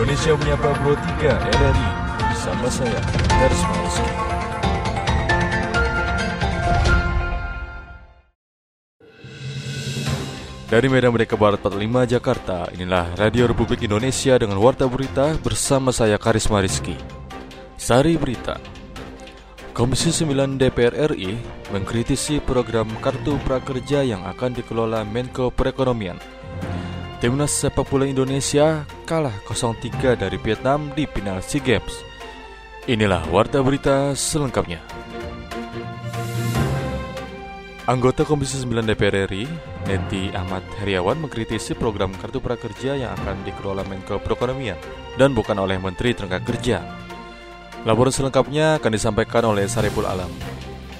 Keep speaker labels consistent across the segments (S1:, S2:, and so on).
S1: Indonesia Menyapa Pro 3 RRI bersama saya, Garis Mariski. Dari Medan Merdeka Barat 45 Jakarta, inilah Radio Republik Indonesia dengan Warta Berita bersama saya Karisma Rizky. Sari Berita Komisi 9 DPR RI mengkritisi program Kartu Prakerja yang akan dikelola Menko Perekonomian. Timnas sepak bola Indonesia kalah 0-3 dari Vietnam di final SEA Games. Inilah Warta Berita selengkapnya. Anggota Komisi 9 DPR RI, Neti Ahmad Heriawan mengkritisi program Kartu Prakerja yang akan dikelola Menko Perekonomian dan bukan oleh Menteri Tenaga Kerja. Laporan selengkapnya akan disampaikan oleh Saripul Alam.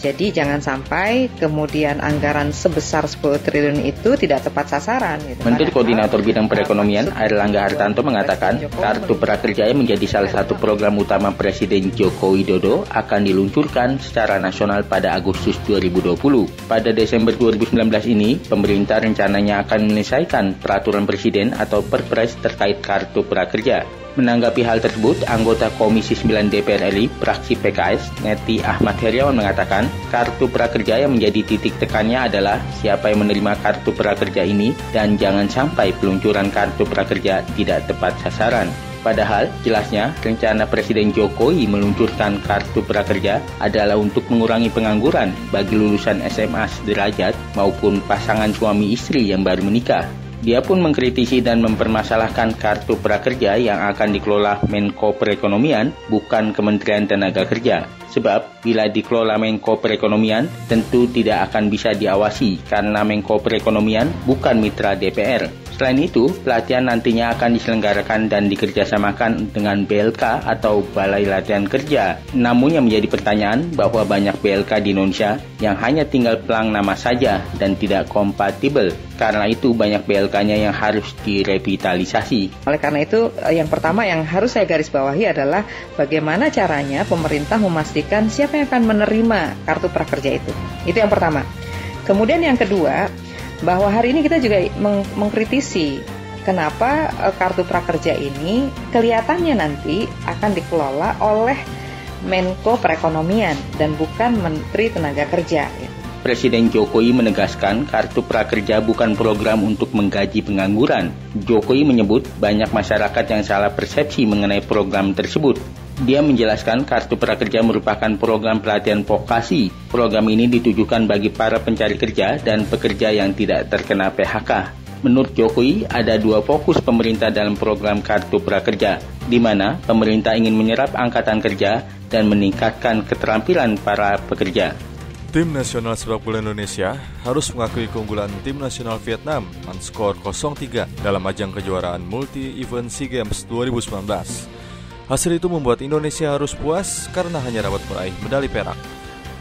S2: Jadi jangan sampai kemudian anggaran sebesar 10 triliun itu tidak tepat sasaran. Gitu.
S3: Menteri Koordinator Bidang Perekonomian Airlangga Hartanto mengatakan Kartu Prakerja yang menjadi salah satu program utama Presiden Joko Widodo akan diluncurkan secara nasional pada Agustus 2020. Pada Desember 2019 ini, pemerintah rencananya akan menyelesaikan peraturan presiden atau perpres terkait Kartu Prakerja. Menanggapi hal tersebut, anggota Komisi 9 DPR RI, fraksi PKS, Neti Ahmad Heriawan mengatakan, kartu prakerja yang menjadi titik tekannya adalah siapa yang menerima kartu prakerja ini dan jangan sampai peluncuran kartu prakerja tidak tepat sasaran. Padahal, jelasnya, rencana Presiden Jokowi meluncurkan kartu prakerja adalah untuk mengurangi pengangguran bagi lulusan SMA sederajat maupun pasangan suami istri yang baru menikah. Dia pun mengkritisi dan mempermasalahkan kartu prakerja yang akan dikelola Menko Perekonomian, bukan Kementerian Tenaga Kerja. Sebab bila dikelola Menko Perekonomian, tentu tidak akan bisa diawasi karena Menko Perekonomian bukan mitra DPR. Selain itu, pelatihan nantinya akan diselenggarakan dan dikerjasamakan dengan BLK atau Balai Latihan Kerja. Namun yang menjadi pertanyaan bahwa banyak BLK di Indonesia yang hanya tinggal pelang nama saja dan tidak kompatibel. Karena itu banyak BLK-nya yang harus direvitalisasi.
S2: Oleh karena itu, yang pertama yang harus saya garis bawahi adalah bagaimana caranya pemerintah memastikan siapa yang akan menerima kartu prakerja itu. Itu yang pertama. Kemudian yang kedua, bahwa hari ini kita juga meng mengkritisi kenapa uh, kartu prakerja ini kelihatannya nanti akan dikelola oleh Menko Perekonomian dan bukan Menteri Tenaga Kerja.
S3: Presiden Jokowi menegaskan kartu prakerja bukan program untuk menggaji pengangguran. Jokowi menyebut banyak masyarakat yang salah persepsi mengenai program tersebut. Dia menjelaskan kartu prakerja merupakan program pelatihan vokasi. Program ini ditujukan bagi para pencari kerja dan pekerja yang tidak terkena PHK. Menurut Jokowi, ada dua fokus pemerintah dalam program Kartu Prakerja, di mana pemerintah ingin menyerap angkatan kerja dan meningkatkan keterampilan para pekerja.
S1: Tim nasional sepak bola Indonesia harus mengakui keunggulan tim nasional Vietnam dengan skor 0-3 dalam ajang kejuaraan multi-event SEA Games 2019. Hasil itu membuat Indonesia harus puas karena hanya dapat meraih medali perak.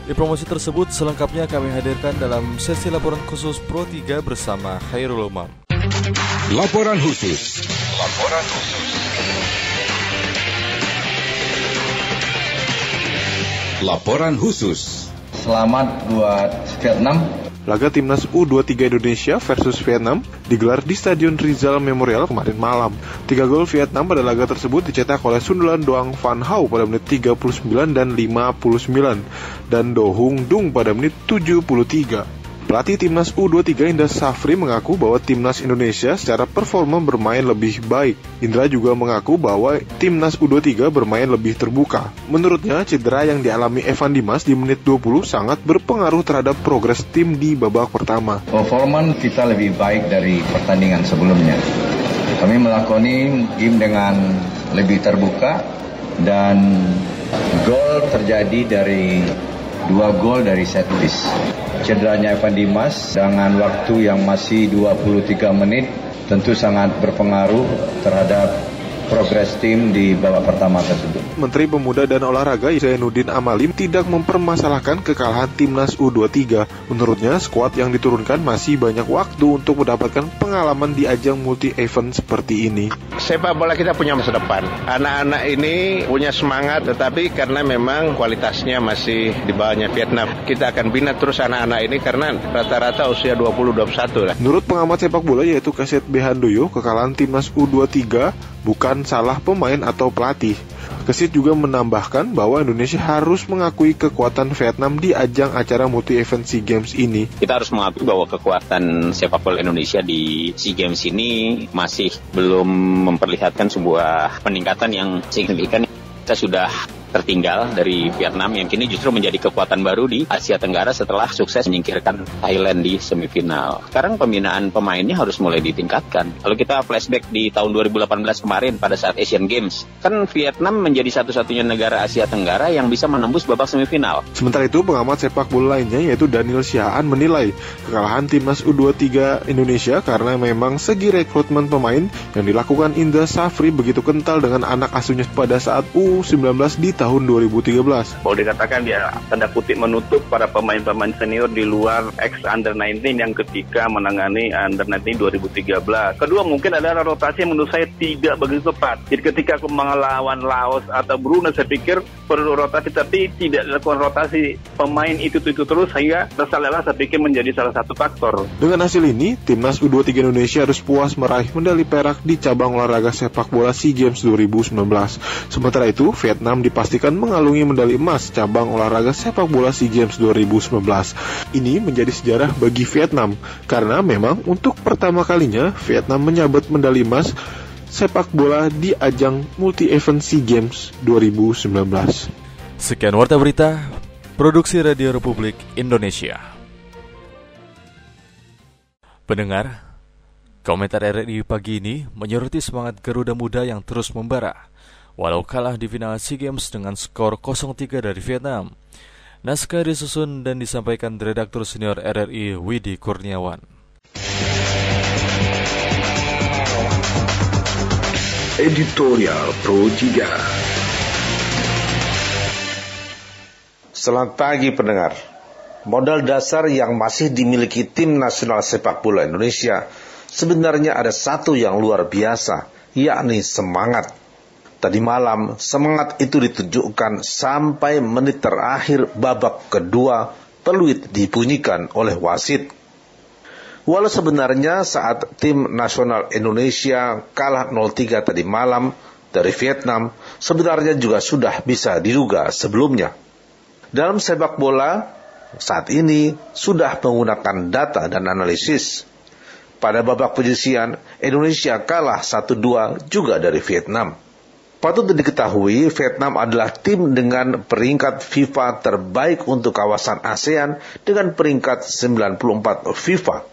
S1: Di promosi tersebut selengkapnya kami hadirkan dalam sesi laporan khusus Pro 3 bersama Khairul Umam.
S4: Laporan khusus. Laporan khusus. Laporan khusus.
S5: Selamat buat Vietnam
S6: Laga timnas U23 Indonesia versus Vietnam digelar di Stadion Rizal Memorial kemarin malam. Tiga gol Vietnam pada laga tersebut dicetak oleh sundulan Doang Van Hau pada menit 39 dan 59 dan Do Hung Dung pada menit 73. Pelatih timnas U23 Indra Safri mengaku bahwa timnas Indonesia secara performa bermain lebih baik. Indra juga mengaku bahwa timnas U23 bermain lebih terbuka. Menurutnya, cedera yang dialami Evan Dimas di menit 20 sangat berpengaruh terhadap progres tim di babak pertama.
S5: Performan kita lebih baik dari pertandingan sebelumnya. Kami melakoni game dengan lebih terbuka dan gol terjadi dari dua gol dari set piece. Cederanya Evan Dimas dengan waktu yang masih 23 menit tentu sangat berpengaruh terhadap progres tim di babak pertama tersebut.
S6: Menteri Pemuda dan Olahraga Zainuddin Amalim tidak mempermasalahkan kekalahan timnas U23. Menurutnya, skuad yang diturunkan masih banyak waktu untuk mendapatkan pengalaman di ajang multi-event seperti ini.
S7: Sepak bola kita punya masa depan. Anak-anak ini punya semangat, tetapi karena memang kualitasnya masih di bawahnya Vietnam. Kita akan bina terus anak-anak ini karena rata-rata usia 20-21 lah.
S6: Menurut pengamat sepak bola yaitu Kaset Behandoyo, kekalahan timnas U23 bukan kesalahan salah pemain atau pelatih. Kesit juga menambahkan bahwa Indonesia harus mengakui kekuatan Vietnam di ajang acara multi-event SEA Games ini.
S8: Kita harus mengakui bahwa kekuatan sepak bola Indonesia di SEA Games ini masih belum memperlihatkan sebuah peningkatan yang signifikan. Kita sudah tertinggal dari Vietnam yang kini justru menjadi kekuatan baru di Asia Tenggara setelah sukses menyingkirkan Thailand di semifinal. Sekarang pembinaan pemainnya harus mulai ditingkatkan. Kalau kita flashback di tahun 2018 kemarin pada saat Asian Games, kan Vietnam menjadi satu-satunya negara Asia Tenggara yang bisa menembus babak semifinal.
S6: Sementara itu, pengamat sepak bola lainnya yaitu Daniel Siaan menilai kekalahan timnas U23 Indonesia karena memang segi rekrutmen pemain yang dilakukan Indra Safri begitu kental dengan anak asuhnya pada saat U19 di tahun 2013.
S9: Boleh dikatakan dia tanda kutip menutup para pemain-pemain senior di luar ex under 19 yang ketika menangani under 19 2013. Kedua mungkin adalah rotasi yang menurut saya tidak begitu tepat. Jadi ketika aku melawan Laos atau Brunei saya pikir perlu rotasi tapi tidak dilakukan rotasi pemain itu itu terus sehingga tersalah saya pikir menjadi salah satu faktor.
S6: Dengan hasil ini, timnas U23 Indonesia harus puas meraih medali perak di cabang olahraga sepak bola SEA Games 2019. Sementara itu, Vietnam dipastikan dipastikan mengalungi medali emas cabang olahraga sepak bola SEA Games 2019. Ini menjadi sejarah bagi Vietnam karena memang untuk pertama kalinya Vietnam menyabet medali emas sepak bola di ajang multi-event SEA Games 2019.
S1: Sekian warta berita Produksi Radio Republik Indonesia. Pendengar, komentar RRI pagi ini menyoroti semangat Garuda Muda yang terus membara walau kalah di final SEA Games dengan skor 0-3 dari Vietnam. Naskah disusun dan disampaikan redaktur senior RRI Widi Kurniawan.
S10: Editorial Pro 3 Selamat pagi pendengar. Modal dasar yang masih dimiliki tim nasional sepak bola Indonesia sebenarnya ada satu yang luar biasa, yakni semangat. Tadi malam semangat itu ditunjukkan sampai menit terakhir babak kedua peluit dibunyikan oleh wasit. Walau sebenarnya saat tim nasional Indonesia kalah 0-3 tadi malam dari Vietnam, sebenarnya juga sudah bisa diduga sebelumnya. Dalam sepak bola, saat ini sudah menggunakan data dan analisis. Pada babak penyisian, Indonesia kalah 1-2 juga dari Vietnam. Patut diketahui, Vietnam adalah tim dengan peringkat FIFA terbaik untuk kawasan ASEAN dengan peringkat 94 FIFA.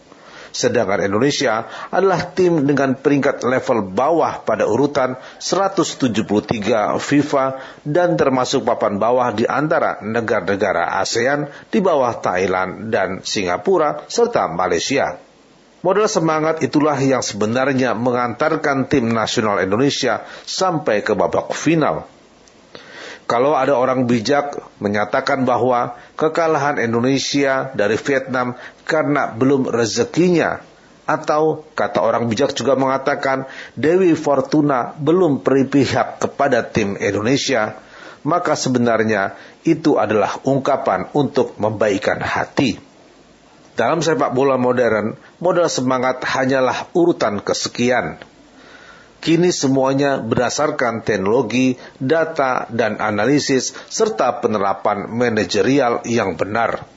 S10: Sedangkan Indonesia adalah tim dengan peringkat level bawah pada urutan 173 FIFA dan termasuk papan bawah di antara negara-negara ASEAN di bawah Thailand dan Singapura serta Malaysia. Modal semangat itulah yang sebenarnya mengantarkan tim nasional Indonesia sampai ke babak final. Kalau ada orang bijak menyatakan bahwa kekalahan Indonesia dari Vietnam karena belum rezekinya, atau kata orang bijak juga mengatakan Dewi Fortuna belum berpihak kepada tim Indonesia, maka sebenarnya itu adalah ungkapan untuk membaikan hati. Dalam sepak bola modern, modal semangat hanyalah urutan kesekian. Kini semuanya berdasarkan teknologi, data, dan analisis serta penerapan manajerial yang benar.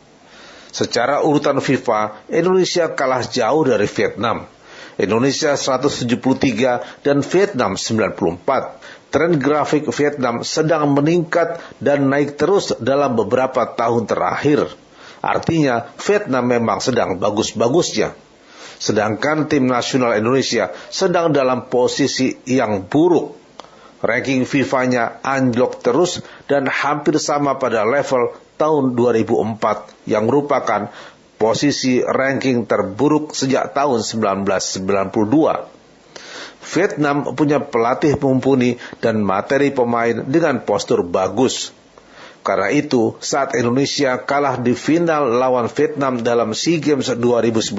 S10: Secara urutan FIFA, Indonesia kalah jauh dari Vietnam. Indonesia 173 dan Vietnam 94. Tren grafik Vietnam sedang meningkat dan naik terus dalam beberapa tahun terakhir. Artinya Vietnam memang sedang bagus-bagusnya. Sedangkan tim nasional Indonesia sedang dalam posisi yang buruk. Ranking FIFA-nya anjlok terus dan hampir sama pada level tahun 2004 yang merupakan posisi ranking terburuk sejak tahun 1992. Vietnam punya pelatih mumpuni dan materi pemain dengan postur bagus. Karena itu, saat Indonesia kalah di final lawan Vietnam dalam SEA Games 2019,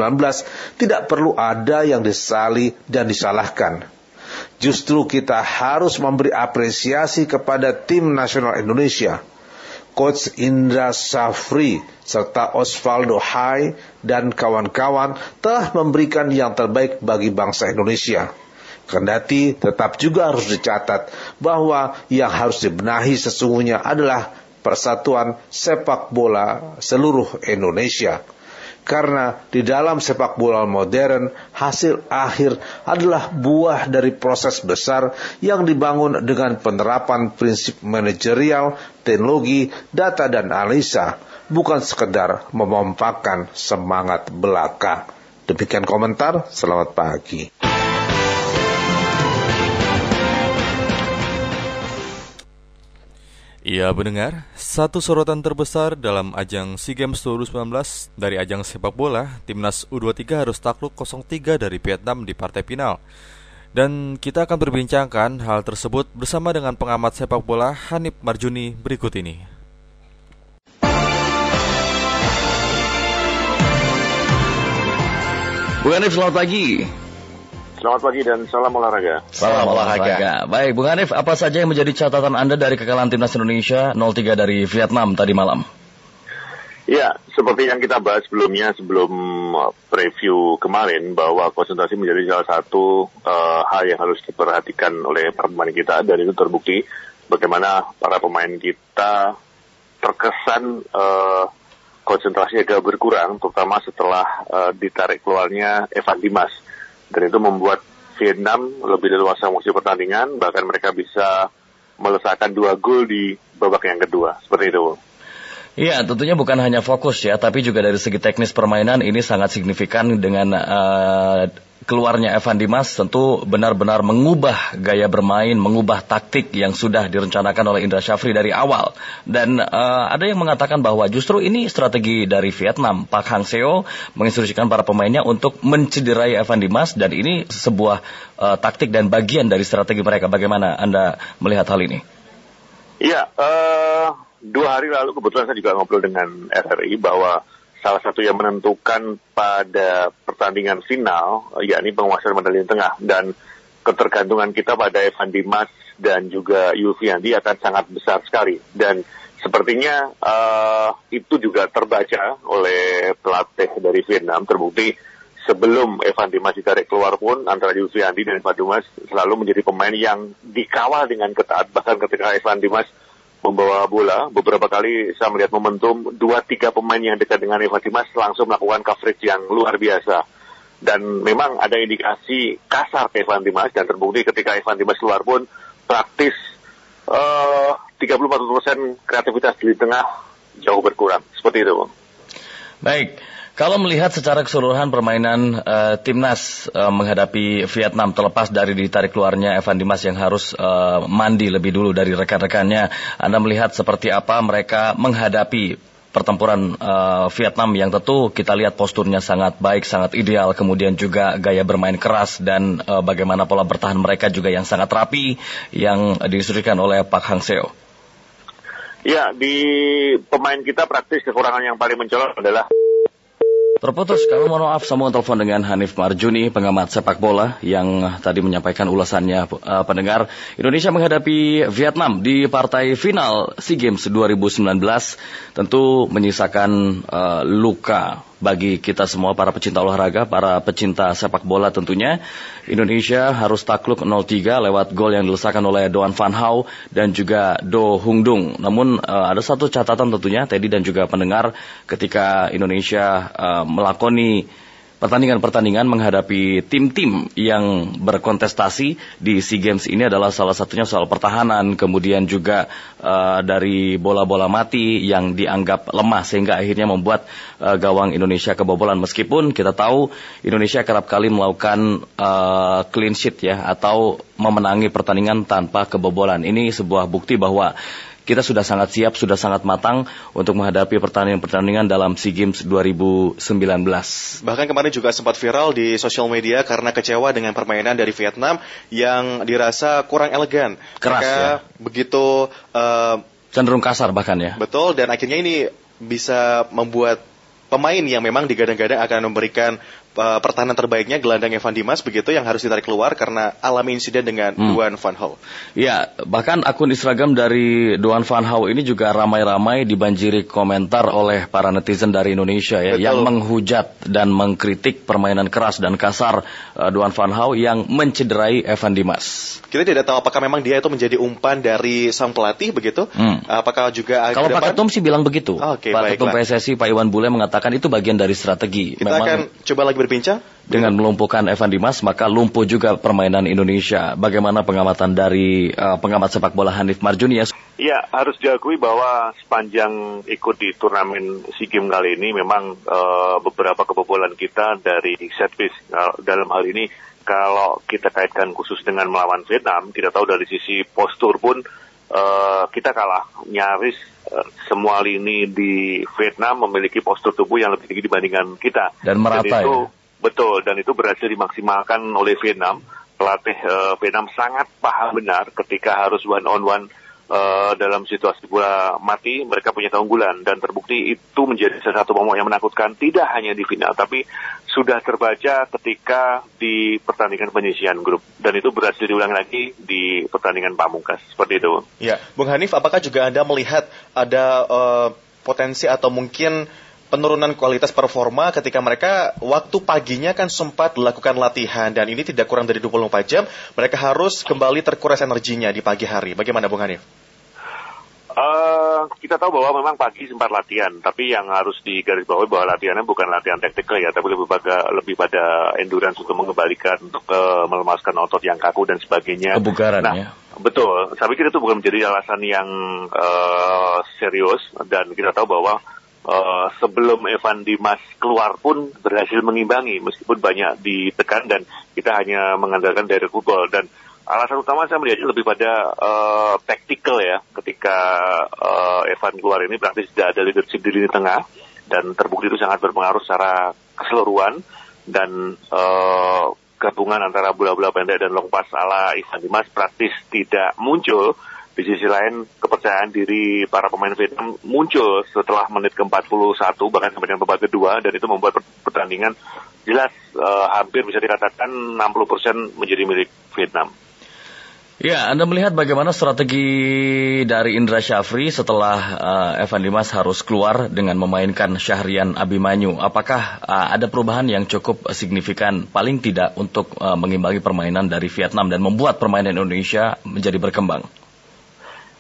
S10: tidak perlu ada yang disali dan disalahkan. Justru kita harus memberi apresiasi kepada tim nasional Indonesia. Coach Indra Safri serta Osvaldo Hai dan kawan-kawan telah memberikan yang terbaik bagi bangsa Indonesia. Kendati tetap juga harus dicatat bahwa yang harus dibenahi sesungguhnya adalah persatuan sepak bola seluruh Indonesia karena di dalam sepak bola modern hasil akhir adalah buah dari proses besar yang dibangun dengan penerapan prinsip manajerial, teknologi, data dan analisa, bukan sekedar memompakkan semangat belaka. Demikian komentar, selamat pagi.
S1: Iya mendengar, satu sorotan terbesar dalam ajang SEA Games 2019 dari ajang sepak bola, timnas U23 harus takluk 0-3 dari Vietnam di partai final. Dan kita akan berbincangkan hal tersebut bersama dengan pengamat sepak bola Hanif Marjuni berikut ini.
S11: Bu Hanif, selamat pagi.
S12: Selamat pagi dan salam olahraga.
S11: Salam olahraga. Baik, Bung Hanif, apa saja yang menjadi catatan Anda dari kekalahan timnas Indonesia 0-3 dari Vietnam tadi malam?
S12: Ya, seperti yang kita bahas sebelumnya sebelum uh, preview kemarin bahwa konsentrasi menjadi salah satu uh, hal yang harus diperhatikan oleh para pemain kita dan itu terbukti bagaimana para pemain kita terkesan uh, konsentrasinya agak berkurang terutama setelah uh, ditarik keluarnya Evan Dimas dan itu membuat Vietnam lebih leluasa musim pertandingan bahkan mereka bisa melesakkan dua gol di babak yang kedua seperti itu.
S11: Iya, tentunya bukan hanya fokus ya, tapi juga dari segi teknis permainan ini sangat signifikan dengan uh, keluarnya Evan Dimas tentu benar-benar mengubah gaya bermain, mengubah taktik yang sudah direncanakan oleh Indra Syafri dari awal. Dan uh, ada yang mengatakan bahwa justru ini strategi dari Vietnam. Pak Hang Seo menginstruksikan para pemainnya untuk mencederai Evan Dimas dan ini sebuah uh, taktik dan bagian dari strategi mereka. Bagaimana Anda melihat hal ini?
S12: Iya, uh, dua hari lalu kebetulan saya juga ngobrol dengan RRI bahwa salah satu yang menentukan pada pertandingan final, yakni penguasaan medali tengah dan ketergantungan kita pada Evan Dimas dan juga Yulfiandi akan sangat besar sekali. Dan sepertinya uh, itu juga terbaca oleh pelatih dari Vietnam. Terbukti sebelum Evan Dimas ditarik keluar pun antara Yulfiandi dan Evan Dimas selalu menjadi pemain yang dikawal dengan ketat bahkan ketika Evan Dimas membawa bola. Beberapa kali saya melihat momentum dua tiga pemain yang dekat dengan Evan Dimas langsung melakukan coverage yang luar biasa. Dan memang ada indikasi kasar ke Evan Dimas dan terbukti ketika Evan Dimas keluar pun praktis uh, 30-40% kreativitas di tengah jauh berkurang. Seperti itu.
S11: Baik. Kalau melihat secara keseluruhan permainan uh, timnas uh, menghadapi Vietnam terlepas dari ditarik keluarnya Evan Dimas yang harus uh, mandi lebih dulu dari rekan-rekannya, Anda melihat seperti apa mereka menghadapi pertempuran uh, Vietnam yang tentu kita lihat posturnya sangat baik, sangat ideal, kemudian juga gaya bermain keras dan uh, bagaimana pola bertahan mereka juga yang sangat rapi yang diinstruksikan oleh Pak Hang Seo.
S12: Ya, di pemain kita praktis kekurangan yang paling mencolok adalah
S11: Terputus, kami mohon maaf sambungan telepon dengan Hanif Marjuni, pengamat sepak bola yang tadi menyampaikan ulasannya uh, pendengar. Indonesia menghadapi Vietnam di partai final SEA Games 2019 tentu menyisakan uh, luka bagi kita semua para pecinta olahraga, para pecinta sepak bola tentunya. Indonesia harus takluk 0-3 lewat gol yang dilesakan oleh Doan Van Hau dan juga Do Hung Dung. Namun uh, ada satu catatan tentunya Teddy dan juga pendengar ketika Indonesia uh, melakoni pertandingan-pertandingan menghadapi tim-tim yang berkontestasi di SEA Games ini adalah salah satunya soal pertahanan, kemudian juga uh, dari bola-bola mati yang dianggap lemah sehingga akhirnya membuat uh, gawang Indonesia kebobolan meskipun kita tahu Indonesia kerap kali melakukan uh, clean sheet ya atau memenangi pertandingan tanpa kebobolan. Ini sebuah bukti bahwa kita sudah sangat siap, sudah sangat matang untuk menghadapi pertandingan-pertandingan dalam SEA Games 2019.
S6: Bahkan kemarin juga sempat viral di sosial media karena kecewa dengan permainan dari Vietnam yang dirasa kurang elegan.
S11: Keras
S6: Mereka
S11: ya.
S6: Begitu uh,
S11: cenderung kasar bahkan ya.
S6: Betul dan akhirnya ini bisa membuat pemain yang memang digadang-gadang akan memberikan
S13: uh, pertahanan terbaiknya gelandang Evan Dimas begitu yang harus ditarik keluar karena alami insiden dengan hmm. Duan Van Hau.
S11: Ya, bahkan akun Instagram dari Duan Van Hau ini juga ramai-ramai dibanjiri komentar oleh para netizen dari Indonesia ya Betul. yang menghujat dan mengkritik permainan keras dan kasar uh, Duan Van Hau yang mencederai Evan Dimas.
S13: Kita tidak tahu apakah memang dia itu menjadi umpan dari sang pelatih begitu? Hmm. Apakah juga
S11: Kalau Pak Ketum sih bilang begitu. Oh, okay, Pak Ketum PSSI Pak Iwan Bule mengatakan itu bagian dari strategi.
S13: Kita memang, akan coba lagi berbincang
S11: dengan melumpuhkan Evan Dimas maka lumpuh juga permainan Indonesia. Bagaimana pengamatan dari uh, pengamat sepak bola Hanif Marjuni ya?
S12: Ya harus diakui bahwa sepanjang ikut di turnamen SEA Games kali ini memang uh, beberapa kebobolan kita dari set piece uh, dalam hal ini kalau kita kaitkan khusus dengan melawan Vietnam, kita tahu dari sisi postur pun uh, kita kalah nyaris uh, semua lini di Vietnam memiliki postur tubuh yang lebih tinggi dibandingkan kita.
S11: Dan merata dan itu, ya?
S12: Betul, dan itu berhasil dimaksimalkan oleh Vietnam. Pelatih uh, Vietnam sangat paham benar ketika harus one on one uh, dalam situasi bola mati mereka punya keunggulan. Dan terbukti itu menjadi salah satu momok yang menakutkan. Tidak hanya di final tapi sudah terbaca ketika di pertandingan penyisian grup. Dan itu berhasil diulang lagi di pertandingan pamungkas. Seperti itu.
S13: Ya, Bung Hanif, apakah juga anda melihat ada uh, potensi atau mungkin penurunan kualitas performa ketika mereka waktu paginya kan sempat melakukan latihan dan ini tidak kurang dari 24 jam mereka harus kembali terkuras energinya di pagi hari. Bagaimana Bung Hanif?
S12: Uh, kita tahu bahwa memang pagi sempat latihan, tapi yang harus digarisbawahi bahwa latihannya bukan latihan taktikal ya, tapi lebih pada lebih pada endurance untuk mengembalikan, untuk uh, melemaskan otot yang kaku dan sebagainya.
S11: Kebugaran nah, ya.
S12: Betul, saya pikir itu bukan menjadi alasan yang uh, serius dan kita tahu bahwa uh, sebelum Evan Dimas keluar pun berhasil mengimbangi meskipun banyak ditekan dan kita hanya mengandalkan dari football. Dan alasan utama saya melihatnya lebih pada uh, tactical ya. Ketika uh, Evan keluar ini praktis tidak ada leadership di lini tengah dan terbukti itu sangat berpengaruh secara keseluruhan. Dan uh, gabungan antara bola-bola pendek dan long pass ala Ivan Dimas praktis tidak muncul di sisi lain, kepercayaan diri para pemain Vietnam muncul setelah menit ke-41 bahkan sampai dengan babak kedua dan itu membuat pertandingan jelas uh, hampir bisa dikatakan 60% menjadi milik Vietnam.
S11: Ya, Anda melihat bagaimana strategi dari Indra Syafri setelah uh, Evan Dimas harus keluar dengan memainkan Syahrian Abimanyu. Apakah uh, ada perubahan yang cukup signifikan, paling tidak untuk uh, mengimbangi permainan dari Vietnam dan membuat permainan Indonesia menjadi berkembang?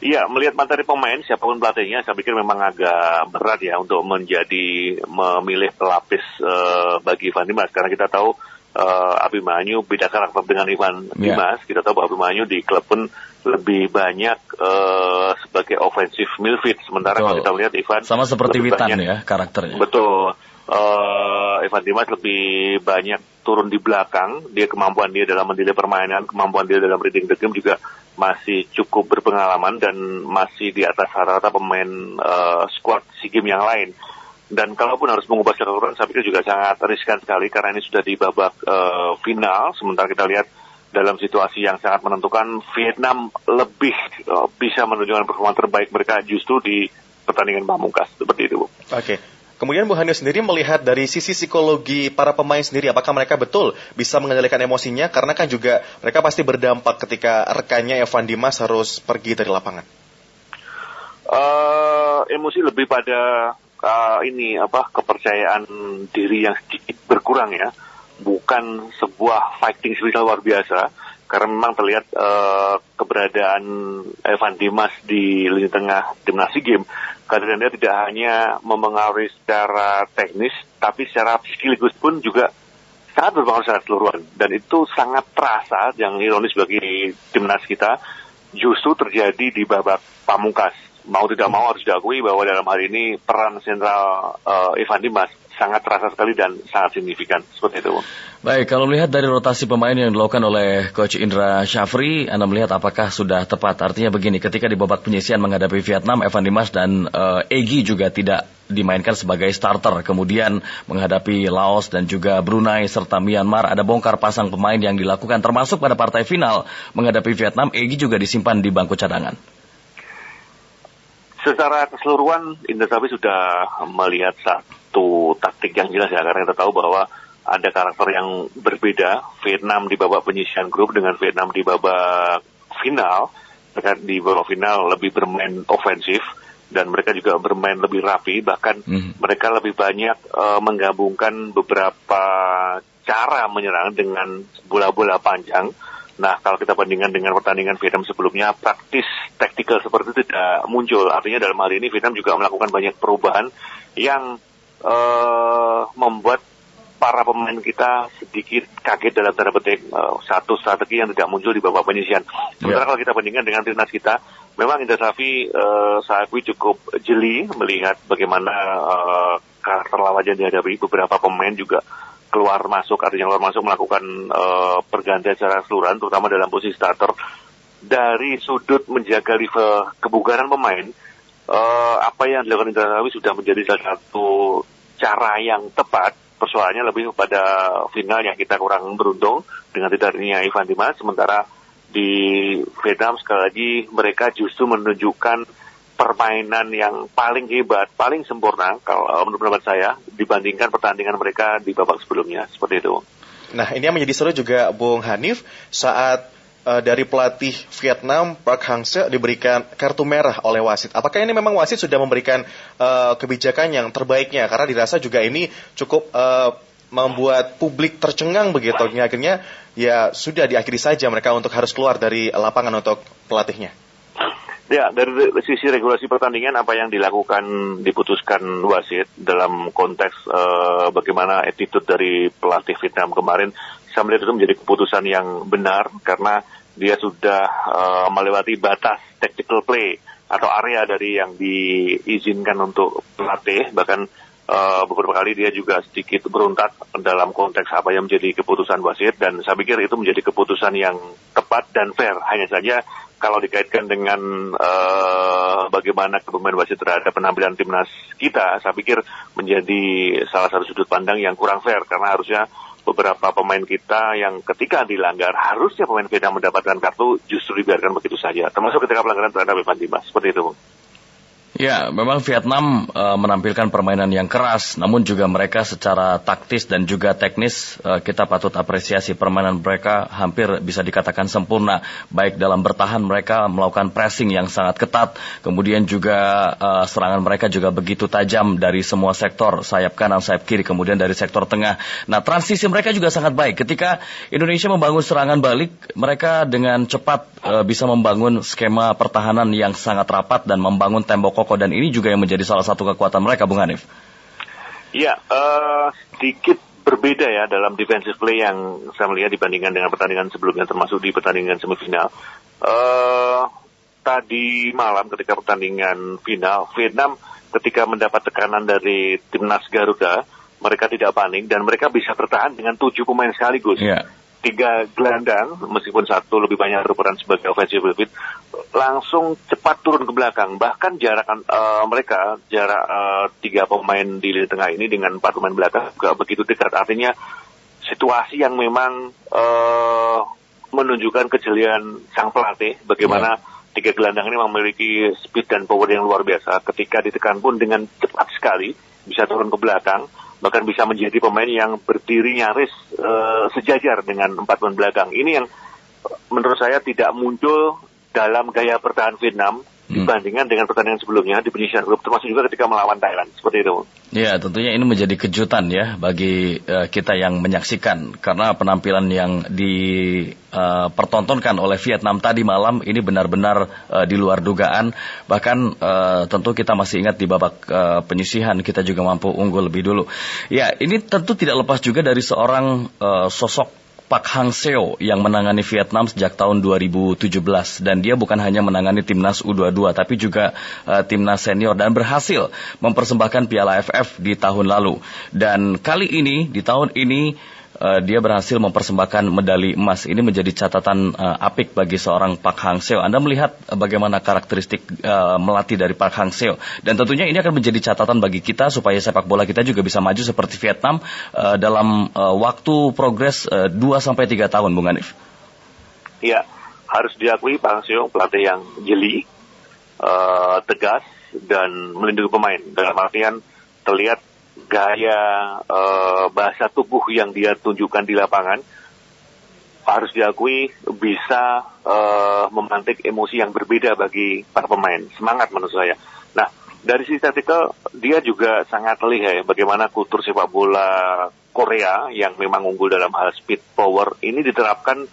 S12: Iya, melihat materi pemain siapa pun pelatihnya, saya pikir memang agak berat ya untuk menjadi memilih pelapis uh, bagi Ivan Dimas karena kita tahu uh, Abimanyu beda karakter dengan Ivan yeah. Dimas. Kita tahu bahwa Abimanyu di klub pun lebih banyak uh, sebagai offensive midfield sementara Betul. kalau kita lihat Ivan
S11: sama seperti Witan banyak, ya karakternya.
S12: Betul. Uh, Ivan Dimas lebih banyak turun di belakang, dia kemampuan dia dalam menilai permainan, kemampuan dia dalam reading the game juga masih cukup berpengalaman dan masih di atas rata-rata pemain uh, squad SEA Games yang lain. Dan kalaupun harus mengubah secara saya pikir juga sangat riskan sekali karena ini sudah di babak uh, final. Sementara kita lihat dalam situasi yang sangat menentukan, Vietnam lebih uh, bisa menunjukkan performa terbaik mereka justru di pertandingan pamungkas seperti itu.
S13: Oke. Okay. Kemudian Bu Hanyo sendiri melihat dari sisi psikologi para pemain sendiri, apakah mereka betul bisa mengendalikan emosinya? Karena kan juga mereka pasti berdampak ketika rekannya Evan Dimas harus pergi dari lapangan.
S12: Uh, emosi lebih pada uh, ini apa kepercayaan diri yang sedikit berkurang ya, bukan sebuah fighting spirit luar biasa karena memang terlihat uh, keberadaan Evan Dimas di lini tengah timnas game karena dia tidak hanya memengaruhi secara teknis tapi secara psikologis pun juga sangat berpengaruh secara keseluruhan. Dan itu sangat terasa yang ironis bagi timnas kita justru terjadi di babak pamungkas. Mau tidak mau harus diakui bahwa dalam hal ini peran sentral uh, Evan Dimas sangat terasa sekali dan sangat signifikan seperti itu.
S11: Baik, kalau melihat dari rotasi pemain yang dilakukan oleh Coach Indra Syafri, Anda melihat apakah sudah tepat? Artinya begini, ketika di babak penyisian menghadapi Vietnam, Evan Dimas dan uh, Egy juga tidak dimainkan sebagai starter. Kemudian menghadapi Laos dan juga Brunei serta Myanmar, ada bongkar pasang pemain yang dilakukan termasuk pada partai final menghadapi Vietnam, Egy juga disimpan di bangku cadangan.
S12: Secara keseluruhan, Indra Syafri sudah melihat satu taktik yang jelas ya, karena kita tahu bahwa ada karakter yang berbeda. Vietnam di babak penyisian grup dengan Vietnam di babak final. Mereka di babak final lebih bermain ofensif dan mereka juga bermain lebih rapi bahkan mm. mereka lebih banyak uh, menggabungkan beberapa cara menyerang dengan bola-bola panjang. Nah, kalau kita bandingkan dengan pertandingan Vietnam sebelumnya, praktis taktikal seperti itu tidak muncul. Artinya dalam hal ini Vietnam juga melakukan banyak perubahan yang uh, membuat para pemain kita sedikit kaget dalam tanda petik uh, satu strategi yang tidak muncul di babak penyisian. Sementara yeah. kalau kita bandingkan dengan timnas kita, memang Indra Safi uh, saya akui cukup jeli melihat bagaimana uh, karakter lawan yang dihadapi beberapa pemain juga keluar masuk artinya keluar masuk melakukan uh, pergantian secara keseluruhan terutama dalam posisi starter dari sudut menjaga level kebugaran pemain uh, apa yang dilakukan Indra Safi sudah menjadi salah satu cara yang tepat. Persoalannya lebih pada final yang kita kurang beruntung dengan tidak adanya Ivan Dimas. Sementara di Vietnam sekali lagi mereka justru menunjukkan permainan yang paling hebat, paling sempurna kalau menurut pendapat saya dibandingkan pertandingan mereka di babak sebelumnya. Seperti itu.
S13: Nah ini yang menjadi seru juga Bung Hanif saat uh, dari pelatih Vietnam Park Hang-seo diberikan kartu merah oleh wasit. Apakah ini memang wasit sudah memberikan uh, kebijakan yang terbaiknya? Karena dirasa juga ini cukup uh, membuat publik tercengang begitu. Akhirnya ya sudah diakhiri saja mereka untuk harus keluar dari lapangan untuk pelatihnya.
S12: Ya, dari sisi regulasi pertandingan apa yang dilakukan diputuskan wasit dalam konteks uh, bagaimana attitude dari pelatih Vietnam kemarin saya melihat itu menjadi keputusan yang benar karena dia sudah uh, melewati batas tactical play atau area dari yang diizinkan untuk pelatih bahkan uh, beberapa kali dia juga sedikit berontak dalam konteks apa yang menjadi keputusan wasit. Dan saya pikir itu menjadi keputusan yang tepat dan fair. Hanya saja kalau dikaitkan dengan uh, bagaimana kepemimpinan wasit terhadap penampilan timnas kita saya pikir menjadi salah satu sudut pandang yang kurang fair. Karena harusnya beberapa pemain kita yang ketika dilanggar harusnya pemain kita mendapatkan kartu justru dibiarkan begitu saja. Termasuk ketika pelanggaran terhadap Evan Dimas. Seperti itu
S11: Ya, memang Vietnam uh, menampilkan permainan yang keras, namun juga mereka secara taktis dan juga teknis uh, kita patut apresiasi permainan mereka hampir bisa dikatakan sempurna, baik dalam bertahan mereka melakukan pressing yang sangat ketat, kemudian juga uh, serangan mereka juga begitu tajam dari semua sektor, sayap kanan, sayap kiri, kemudian dari sektor tengah. Nah, transisi mereka juga sangat baik. Ketika Indonesia membangun serangan balik, mereka dengan cepat uh, bisa membangun skema pertahanan yang sangat rapat dan membangun tembok kokoh dan ini juga yang menjadi salah satu kekuatan mereka, Bung Hanif.
S12: Iya, uh, sedikit berbeda ya dalam defensive play yang saya melihat dibandingkan dengan pertandingan sebelumnya, termasuk di pertandingan semifinal. Uh, tadi malam ketika pertandingan final, Vietnam ketika mendapat tekanan dari timnas Garuda, mereka tidak panik dan mereka bisa bertahan dengan tujuh pemain sekaligus. Yeah tiga gelandang, meskipun satu lebih banyak berperan sebagai offensive midfield, langsung cepat turun ke belakang. Bahkan jarak uh, mereka, jarak uh, tiga pemain di lini tengah ini dengan empat pemain belakang juga begitu dekat. Artinya situasi yang memang uh, menunjukkan kejelian sang pelatih, bagaimana yeah. tiga gelandang ini memiliki speed dan power yang luar biasa. Ketika ditekan pun dengan cepat sekali, bisa turun ke belakang bahkan bisa menjadi pemain yang berdiri nyaris uh, sejajar dengan empat pemain belakang. Ini yang menurut saya tidak muncul dalam gaya pertahanan Vietnam. Dibandingkan dengan pertandingan sebelumnya di penyisian grup termasuk juga ketika melawan Thailand seperti itu.
S11: Ya tentunya ini menjadi kejutan ya bagi uh, kita yang menyaksikan karena penampilan yang dipertontonkan eh, uh, oleh Vietnam tadi malam ini benar-benar uh, di luar dugaan bahkan uh, tentu kita masih ingat di babak uh, penyisihan kita juga mampu unggul lebih dulu. Ya ini tentu tidak lepas juga dari seorang uh, sosok Pak Hang Seo yang menangani Vietnam sejak tahun 2017 dan dia bukan hanya menangani timnas U22 tapi juga uh, timnas senior dan berhasil mempersembahkan Piala AFF di tahun lalu. Dan kali ini di tahun ini uh, dia berhasil mempersembahkan medali emas. Ini menjadi catatan uh, apik bagi seorang Pak Hang Seo. Anda melihat bagaimana karakteristik uh, melatih dari Pak Hang Seo. Dan tentunya ini akan menjadi catatan bagi kita supaya sepak bola kita juga bisa maju seperti Vietnam uh, dalam uh, waktu progres uh, 2 sampai 3 tahun, Bung Hanif.
S12: Iya, harus diakui Pak Hang Seo pelatih yang jeli, uh, tegas dan melindungi pemain. Dalam artian terlihat gaya uh, bahasa tubuh yang dia tunjukkan di lapangan harus diakui bisa uh, memantik emosi yang berbeda bagi para pemain. Semangat menurut saya. Nah, dari sisi taktikal dia juga sangat lihai bagaimana kultur sepak bola Korea yang memang unggul dalam hal speed power ini diterapkan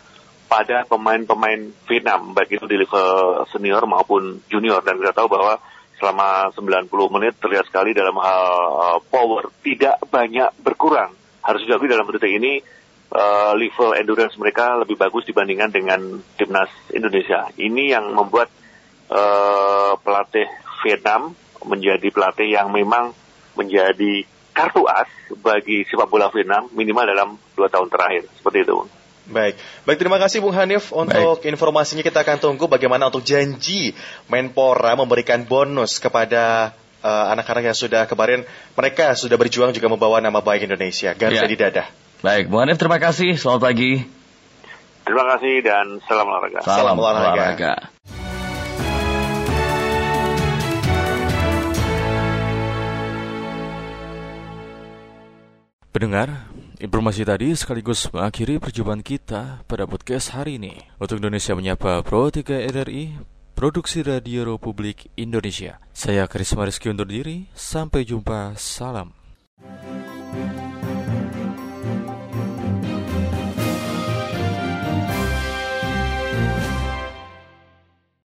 S12: pada pemain-pemain Vietnam baik itu di level senior maupun junior dan kita tahu bahwa selama 90 menit terlihat sekali dalam hal uh, power tidak banyak berkurang harus diakui dalam detik ini uh, level endurance mereka lebih bagus dibandingkan dengan timnas Indonesia. Ini yang membuat uh, pelatih Vietnam menjadi pelatih yang memang menjadi kartu as bagi sepak bola Vietnam minimal dalam dua tahun terakhir. Seperti itu.
S13: Baik, baik terima kasih Bung Hanif untuk baik. informasinya kita akan tunggu bagaimana untuk janji Menpora memberikan bonus kepada uh, anak-anak yang sudah kemarin mereka sudah berjuang juga membawa nama baik Indonesia Garuda ya. di dada.
S11: Baik, Bung Hanif terima kasih. Selamat pagi.
S12: Terima kasih dan salam olahraga.
S11: Salam, salam olahraga. olahraga.
S1: Pendengar, informasi tadi sekaligus mengakhiri perjumpaan kita pada podcast hari ini. Untuk Indonesia Menyapa Pro 3 RRI, Produksi Radio Republik Indonesia. Saya Karisma Rizky undur diri, sampai jumpa, salam.